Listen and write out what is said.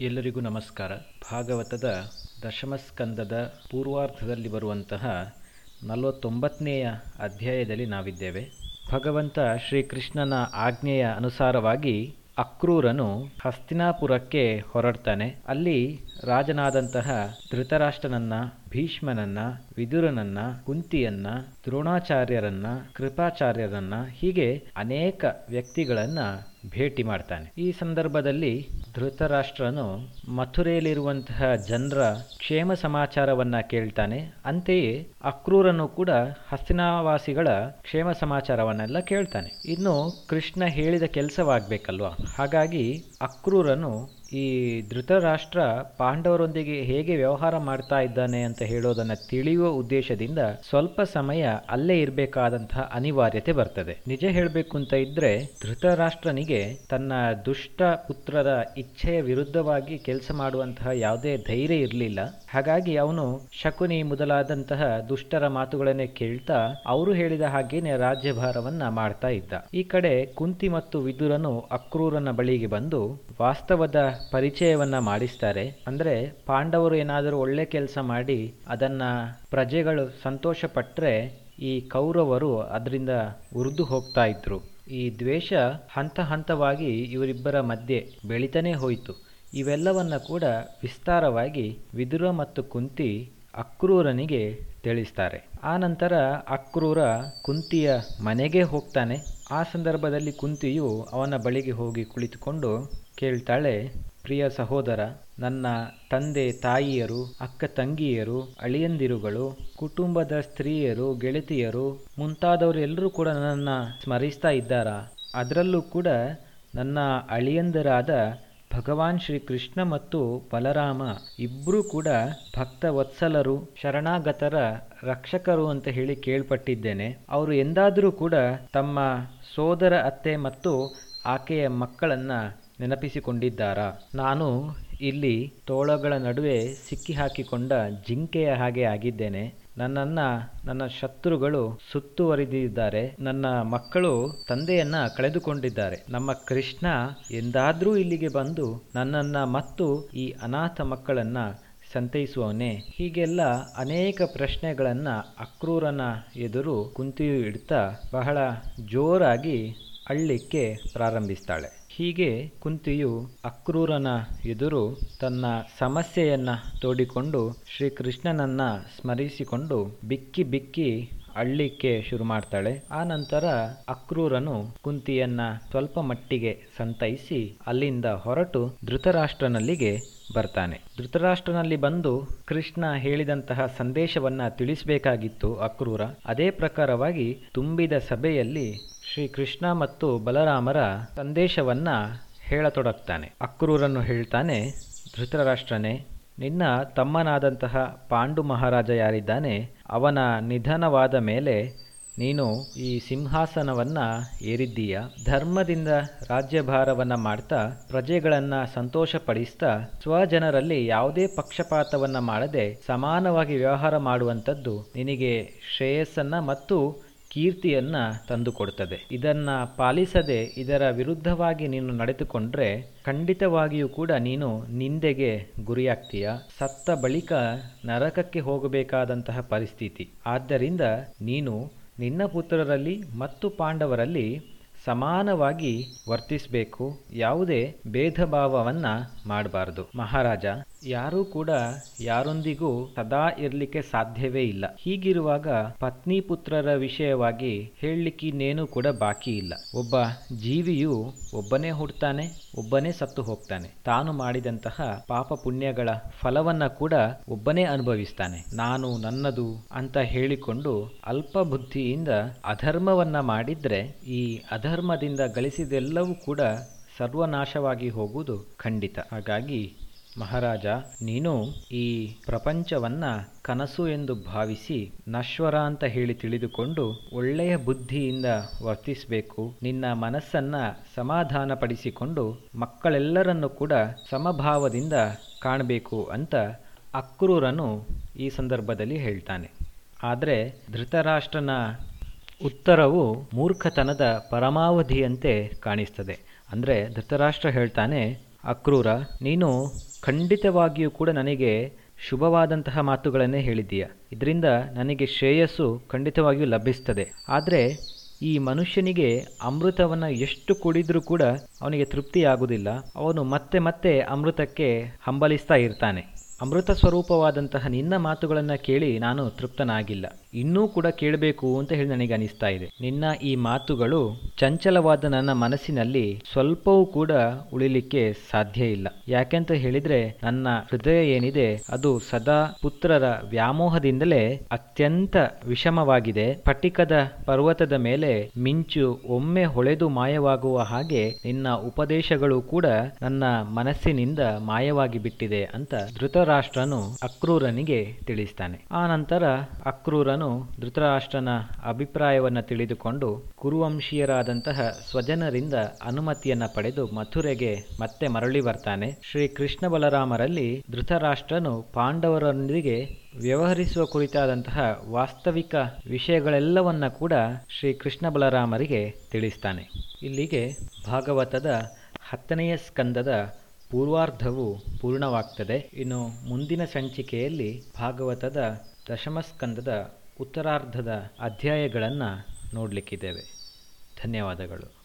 ಎಲ್ಲರಿಗೂ ನಮಸ್ಕಾರ. ಭಾಗವತದ ದಶಮಸ್ಕಂದದ ಪೂರ್ವಾರ್ಧದಲ್ಲಿ ಬರುವಂತಹ ನಲವತ್ತೊಂಬತ್ತನೆಯ ಅಧ್ಯಾಯದಲ್ಲಿ ನಾವಿದ್ದೇವೆ. ಭಗವಂತ ಶ್ರೀಕೃಷ್ಣನ ಆಜ್ಞೆಯ ಅನುಸಾರವಾಗಿ ಅಕ್ರೂರನು ಹಸ್ತಿನಾಪುರಕ್ಕೆ ಹೊರಡ್ತಾನೆ. ಅಲ್ಲಿ ರಾಜನಾದಂತಹ ಧೃತರಾಷ್ಟ್ರನನ್ನ, ಭೀಷ್ಮನನ್ನ, ವಿದುರನನ್ನ, ಕುಂತಿಯನ್ನ, ದ್ರೋಣಾಚಾರ್ಯರನ್ನ, ಕೃಪಾಚಾರ್ಯರನ್ನ ಹೀಗೆ ಅನೇಕ ವ್ಯಕ್ತಿಗಳನ್ನ ಭೇಟಿ ಮಾಡ್ತಾನೆ. ಈ ಸಂದರ್ಭದಲ್ಲಿ ಧೃತರಾಷ್ಟ್ರನು ಮಥುರೆಯಲ್ಲಿರುವಂತಹ ಜನರ ಕ್ಷೇಮ ಸಮಾಚಾರವನ್ನು ಕೇಳ್ತಾನೆ, ಅಂತೆಯೇ ಅಕ್ರೂರನು ಕೂಡ ಹಸ್ತಿನಾವಾಸಿಗಳ ಕ್ಷೇಮ ಸಮಾಚಾರವನ್ನೆಲ್ಲ ಕೇಳ್ತಾನೆ. ಇನ್ನು ಕೃಷ್ಣ ಹೇಳಿದ ಕೆಲಸವಾಗಬೇಕಲ್ವಾ? ಹಾಗಾಗಿ ಅಕ್ರೂರನು ಈ ಧೃತರಾಷ್ಟ್ರ ಪಾಂಡವರೊಂದಿಗೆ ಹೇಗೆ ವ್ಯವಹಾರ ಮಾಡ್ತಾ ಇದ್ದಾನೆ ಅಂತ ಹೇಳೋದನ್ನ ತಿಳಿಯುವ ಉದ್ದೇಶದಿಂದ ಸ್ವಲ್ಪ ಸಮಯ ಅಲ್ಲೇ ಇರಬೇಕಾದಂತಹ ಅನಿವಾರ್ಯತೆ ಬರ್ತದೆ. ನಿಜ ಹೇಳಬೇಕು ಅಂತ ಇದ್ರೆ ಧೃತರಾಷ್ಟ್ರನಿಗೆ ತನ್ನ ದುಷ್ಟ ಪುತ್ರರ ಇಚ್ಛೆಯ ವಿರುದ್ಧವಾಗಿ ಕೆಲಸ ಮಾಡುವಂತಹ ಯಾವುದೇ ಧೈರ್ಯ ಇರಲಿಲ್ಲ. ಹಾಗಾಗಿ ಅವನು ಶಕುನಿ ಮೊದಲಾದಂತಹ ದುಷ್ಟರ ಮಾತುಗಳನ್ನೇ ಕೇಳ್ತಾ ಅವರು ಹೇಳಿದ ಹಾಗೇನೆ ರಾಜ್ಯಭಾರವನ್ನ ಮಾಡ್ತಾ ಇದ್ದ. ಈ ಕಡೆ ಕುಂತಿ ಮತ್ತು ವಿದುರನು ಅಕ್ರೂರನ ಬಳಿಗೆ ಬಂದು ವಾಸ್ತವದ ಪರಿಚಯವನ್ನ ಮಾಡಿಸ್ತಾರೆ. ಅಂದ್ರೆ ಪಾಂಡವರು ಏನಾದರೂ ಒಳ್ಳೆ ಕೆಲಸ ಮಾಡಿ ಅದನ್ನ ಪ್ರಜೆಗಳು ಸಂತೋಷ ಪಟ್ರೆ ಈ ಕೌರವರು ಅದರಿಂದ ಉರಿದು ಹೋಗ್ತಾ ಇದ್ರು. ಈ ದ್ವೇಷ ಹಂತ ಹಂತವಾಗಿ ಇವರಿಬ್ಬರ ಮಧ್ಯೆ ಬೆಳೀತಾನೇ ಹೋಯಿತು. ಇವೆಲ್ಲವನ್ನ ಕೂಡ ವಿಸ್ತಾರವಾಗಿ ವಿದುರ ಮತ್ತು ಕುಂತಿ ಅಕ್ರೂರನಿಗೆ ತಿಳಿಸ್ತಾರೆ. ಆ ನಂತರ ಅಕ್ರೂರ ಕುಂತಿಯ ಮನೆಗೆ ಹೋಗ್ತಾನೆ. ಆ ಸಂದರ್ಭದಲ್ಲಿ ಕುಂತಿಯು ಅವನ ಬಳಿಗೆ ಹೋಗಿ ಕುಳಿತುಕೊಂಡು ಕೇಳ್ತಾಳೆ ಪ್ರಿಯ ಸಹೋದರ, ನನ್ನ ತಂದೆ ತಾಯಿಯರು, ಅಕ್ಕ ತಂಗಿಯರು, ಅಳಿಯಂದಿರುಗಳು, ಕುಟುಂಬದ ಸ್ತ್ರೀಯರು, ಗೆಳತಿಯರು, ಮುಂತಾದವರು ಎಲ್ಲರೂ ಕೂಡ ನನ್ನನ್ನು ಸ್ಮರಿಸ್ತಾ ಇದ್ದಾರ? ಅದರಲ್ಲೂ ಕೂಡ ನನ್ನ ಅಳಿಯಂದರಾದ ಭಗವಾನ್ ಶ್ರೀ ಕೃಷ್ಣ ಮತ್ತು ಬಲರಾಮ ಇಬ್ಬರೂ ಕೂಡ ಭಕ್ತ ವತ್ಸಲರು ಶರಣಾಗತರ ರಕ್ಷಕರು ಅಂತ ಹೇಳಿ ಕೇಳ್ಪಟ್ಟಿದ್ದೇನೆ. ಅವರು ಎಂದಾದರೂ ಕೂಡ ತಮ್ಮ ಸೋದರ, ಅತ್ತೆ ಮತ್ತು ಆಕೆಯ ಮಕ್ಕಳನ್ನ ನೆನಪಿಸಿಕೊಂಡಿದ್ದಾರಾ? ನಾನು ಇಲ್ಲಿ ತೋಳಗಳ ನಡುವೆ ಸಿಕ್ಕಿಹಾಕಿಕೊಂಡ ಜಿಂಕೆಯ ಹಾಗೆ ಆಗಿದ್ದೇನೆ. ನನ್ನನ್ನ, ನನ್ನ ಶತ್ರುಗಳು ಸುತ್ತುವರಿದಿದ್ದಾರೆ. ನನ್ನ ಮಕ್ಕಳು ತಂದೆಯನ್ನ ಕಳೆದುಕೊಂಡಿದ್ದಾರೆ. ನಮ್ಮ ಕೃಷ್ಣ ಎಂದಾದ್ರೂ ಇಲ್ಲಿಗೆ ಬಂದು ನನ್ನನ್ನ ಮತ್ತು ಈ ಅನಾಥ ಮಕ್ಕಳನ್ನ ಸಂತೈಸುವವನೇ. ಹೀಗೆಲ್ಲ ಅನೇಕ ಪ್ರಶ್ನೆಗಳನ್ನ ಅಕ್ರೂರನ ಎದುರು ಕುಂತಿಯು ಇಡ್ತಾ ಬಹಳ ಜೋರಾಗಿ ಅಳ್ಳಿಕ್ಕೆ ಪ್ರಾರಂಭಿಸ್ತಾಳೆ. ಹೀಗೆ ಕುಂತಿಯು ಅಕ್ರೂರನ ಎದುರು ತನ್ನ ಸಮಸ್ಯೆಯನ್ನ ತೋಡಿಕೊಂಡು ಶ್ರೀಕೃಷ್ಣನನ್ನ ಸ್ಮರಿಸಿಕೊಂಡು ಬಿಕ್ಕಿ ಬಿಕ್ಕಿ ಅಳ್ಳಿಕ್ಕೆ ಶುರು ಮಾಡ್ತಾಳೆ. ಆ ನಂತರ ಅಕ್ರೂರನು ಕುಂತಿಯನ್ನ ಸ್ವಲ್ಪ ಮಟ್ಟಿಗೆ ಸಂತೈಸಿ ಅಲ್ಲಿಂದ ಹೊರಟು ಧೃತರಾಷ್ಟ್ರನಲ್ಲಿಗೆ ಬರ್ತಾನೆ. ಧೃತರಾಷ್ಟ್ರನಲ್ಲಿ ಬಂದು ಕೃಷ್ಣ ಹೇಳಿದಂತಹ ಸಂದೇಶವನ್ನ ತಿಳಿಸಬೇಕಾಗಿತ್ತು ಅಕ್ರೂರ. ಅದೇ ಪ್ರಕಾರವಾಗಿ ತುಂಬಿದ ಸಭೆಯಲ್ಲಿ ಶ್ರೀಕೃಷ್ಣ ಮತ್ತು ಬಲರಾಮರ ಸಂದೇಶವನ್ನ ಹೇಳತೊಡಗ್ತಾನೆ. ಅಕ್ರೂರನ್ನು ಹೇಳ್ತಾನೆ, ಧೃತರಾಷ್ಟ್ರನೇ, ನಿನ್ನ ತಮ್ಮನಾದಂತಹ ಪಾಂಡು ಮಹಾರಾಜ ಯಾರಿದ್ದಾನೆ, ಅವನ ನಿಧನವಾದ ಮೇಲೆ ನೀನು ಈ ಸಿಂಹಾಸನವನ್ನ ಏರಿದ್ದೀಯ? ಧರ್ಮದಿಂದ ರಾಜ್ಯಭಾರವನ್ನು ಮಾಡ್ತಾ, ಪ್ರಜೆಗಳನ್ನ ಸಂತೋಷಪಡಿಸ್ತಾ, ಸ್ವಜನರಲ್ಲಿ ಯಾವುದೇ ಪಕ್ಷಪಾತವನ್ನು ಮಾಡದೆ ಸಮಾನವಾಗಿ ವ್ಯವಹಾರ ಮಾಡುವಂಥದ್ದು ನಿನಗೆ ಶ್ರೇಯಸ್ಸನ್ನ ಮತ್ತು ಕೀರ್ತಿಯನ್ನ ತಂದುಕೊಡ್ತದೆ. ಇದನ್ನು ಪಾಲಿಸದೆ ಇದರ ವಿರುದ್ಧವಾಗಿ ನೀನು ನಡೆದುಕೊಂಡ್ರೆ ಖಂಡಿತವಾಗಿಯೂ ಕೂಡ ನೀನು ನಿಂದೆಗೆ ಗುರಿಯಾಗ್ತೀಯ? ಸತ್ತ ಬಳಿಕ ನರಕಕ್ಕೆ ಹೋಗಬೇಕಾದಂತಹ ಪರಿಸ್ಥಿತಿ. ಆದ್ದರಿಂದ ನೀನು ನಿನ್ನ ಪುತ್ರರಲ್ಲಿ ಮತ್ತು ಪಾಂಡವರಲ್ಲಿ ಸಮಾನವಾಗಿ ವರ್ತಿಸಬೇಕು. ಯಾವುದೇ ಭೇದ ಭಾವವನ್ನು ಮಾಡಬಾರದು. ಮಹಾರಾಜ ಯಾರೂ ಕೂಡ ಯಾರೊಂದಿಗೂ ಸದಾ ಇರಲಿಕ್ಕೆ ಸಾಧ್ಯವೇ ಇಲ್ಲ. ಹೀಗಿರುವಾಗ ಪತ್ನಿ ಪುತ್ರರ ವಿಷಯವಾಗಿ ಹೇಳಲಿಕ್ಕಿನ್ನೇನು ಕೂಡ ಬಾಕಿ ಇಲ್ಲ. ಒಬ್ಬ ಜೀವಿಯು ಒಬ್ಬನೇ ಹುಡ್ತಾನೆ, ಒಬ್ಬನೇ ಸತ್ತು ಹೋಗ್ತಾನೆ. ತಾನು ಮಾಡಿದಂತಹ ಪಾಪ ಪುಣ್ಯಗಳ ಫಲವನ್ನ ಕೂಡ ಒಬ್ಬನೇ ಅನುಭವಿಸ್ತಾನೆ. ನಾನು ನನ್ನದು ಅಂತ ಹೇಳಿಕೊಂಡು ಅಲ್ಪ ಬುದ್ಧಿಯಿಂದ ಅಧರ್ಮವನ್ನ ಮಾಡಿದ್ರೆ ಈ ಅಧರ್ಮದಿಂದ ಗಳಿಸಿದೆಲ್ಲವೂ ಕೂಡ ಸರ್ವನಾಶವಾಗಿ ಹೋಗುವುದು ಖಂಡಿತ. ಹಾಗಾಗಿ ಮಹಾರಾಜ, ನೀನು ಈ ಪ್ರಪಂಚವನ್ನ ಕನಸು ಎಂದು ಭಾವಿಸಿ ನಶ್ವರ ಅಂತ ಹೇಳಿ ತಿಳಿದುಕೊಂಡು ಒಳ್ಳೆಯ ಬುದ್ಧಿಯಿಂದ ವರ್ತಿಸಬೇಕು. ನಿನ್ನ ಮನಸ್ಸನ್ನ ಸಮಾಧಾನಪಡಿಸಿಕೊಂಡು ಮಕ್ಕಳೆಲ್ಲರನ್ನು ಕೂಡ ಸಮಭಾವದಿಂದ ಕಾಣಬೇಕು ಅಂತ ಅಕ್ರೂರನು ಈ ಸಂದರ್ಭದಲ್ಲಿ ಹೇಳ್ತಾನೆ. ಆದರೆ ಧೃತರಾಷ್ಟ್ರನ ಉತ್ತರವು ಮೂರ್ಖತನದ ಪರಮಾವಧಿಯಂತೆ ಕಾಣಿಸ್ತದೆ. ಅಂದರೆ ಧೃತರಾಷ್ಟ್ರ ಹೇಳ್ತಾನೆ ಅಕ್ರೂರ, ನೀನು ಖಂಡಿತವಾಗಿಯೂ ಕೂಡ ನನಗೆ ಶುಭವಾದಂತಹ ಮಾತುಗಳನ್ನೇ ಹೇಳಿದ್ದೀಯ. ಇದರಿಂದ ನನಗೆ ಶ್ರೇಯಸ್ಸು ಖಂಡಿತವಾಗಿಯೂ ಲಭಿಸ್ತದೆ. ಆದರೆ ಈ ಮನುಷ್ಯನಿಗೆ ಅಮೃತವನ್ನು ಎಷ್ಟು ಕುಡಿದ್ರೂ ಕೂಡ ಅವನಿಗೆ ತೃಪ್ತಿಯಾಗುವುದಿಲ್ಲ ಅವನು ಮತ್ತೆ ಮತ್ತೆ ಅಮೃತಕ್ಕೆ ಹಂಬಲಿಸ್ತಾ ಇರ್ತಾನೆ. ಅಮೃತ ಸ್ವರೂಪವಾದಂತಹ ನಿನ್ನ ಮಾತುಗಳನ್ನು ಕೇಳಿ ನಾನು ತೃಪ್ತನಾಗಿಲ್ಲ. ಇನ್ನೂ ಕೂಡ ಕೇಳಬೇಕು ಅಂತ ಹೇಳಿ ನನಗೆ ಅನಿಸ್ತಾ ಇದೆ. ನಿನ್ನ ಈ ಮಾತುಗಳು ಚಂಚಲವಾದ ನನ್ನ ಮನಸ್ಸಿನಲ್ಲಿ ಸ್ವಲ್ಪವೂ ಕೂಡ ಉಳಿಲಿಕ್ಕೆ ಸಾಧ್ಯ ಇಲ್ಲ. ಯಾಕೆಂತ ಹೇಳಿದ್ರೆ ನನ್ನ ಹೃದಯ ಏನಿದೆ, ಅದು ಸದಾ ಪುತ್ರರ ವ್ಯಾಮೋಹದಿಂದಲೇ ಅತ್ಯಂತ ವಿಷಮವಾಗಿದೆ. ಪಟಿಕದ ಪರ್ವತದ ಮೇಲೆ ಮಿಂಚು ಒಮ್ಮೆ ಹೊಳೆದು ಮಾಯವಾಗುವ ಹಾಗೆ ನಿನ್ನ ಉಪದೇಶಗಳು ಕೂಡ ನನ್ನ ಮನಸ್ಸಿನಿಂದ ಮಾಯವಾಗಿ ಬಿಟ್ಟಿದೆ ಅಂತ ಧೃತರಾಷ್ಟ್ರನು ಅಕ್ರೂರನಿಗೆ ತಿಳಿಸ್ತಾನೆ. ಆ ನಂತರ ಅಕ್ರೂರನು ಧೃತರಾಷ್ಟ್ರನ ಅಭಿಪ್ರಾಯವನ್ನು ತಿಳಿದುಕೊಂಡು ಕುರುವಂಶೀಯರಾದಂತಹ ಸ್ವಜನರಿಂದ ಅನುಮತಿಯನ್ನ ಪಡೆದು ಮಥುರೆಗೆ ಮತ್ತೆ ಮರಳಿ ಬರ್ತಾನೆ. ಶ್ರೀ ಕೃಷ್ಣ ಬಲರಾಮರಲ್ಲಿ ಧೃತರಾಷ್ಟ್ರನು ಪಾಂಡವರೊಂದಿಗೆ ವ್ಯವಹರಿಸುವ ಕುರಿತಾದಂತಹ ವಾಸ್ತವಿಕ ವಿಷಯಗಳೆಲ್ಲವನ್ನ ಕೂಡ ಶ್ರೀ ಕೃಷ್ಣ ಬಲರಾಮರಿಗೆ ತಿಳಿಸ್ತಾನೆ. ಇಲ್ಲಿಗೆ ಭಾಗವತದ ಹತ್ತನೆಯ ಸ್ಕಂದದ ಪೂರ್ವಾರ್ಧವು ಪೂರ್ಣವಾಗ್ತದೆ. ಇನ್ನು ಮುಂದಿನ ಸಂಚಿಕೆಯಲ್ಲಿ ಭಾಗವತದ ದಶಮಸ್ಕಂದದ ಉತ್ತರಾರ್ಧದ ಅಧ್ಯಾಯಗಳನ್ನು ನೋಡಲಿಕ್ಕಿದ್ದೇವೆ. ಧನ್ಯವಾದಗಳು.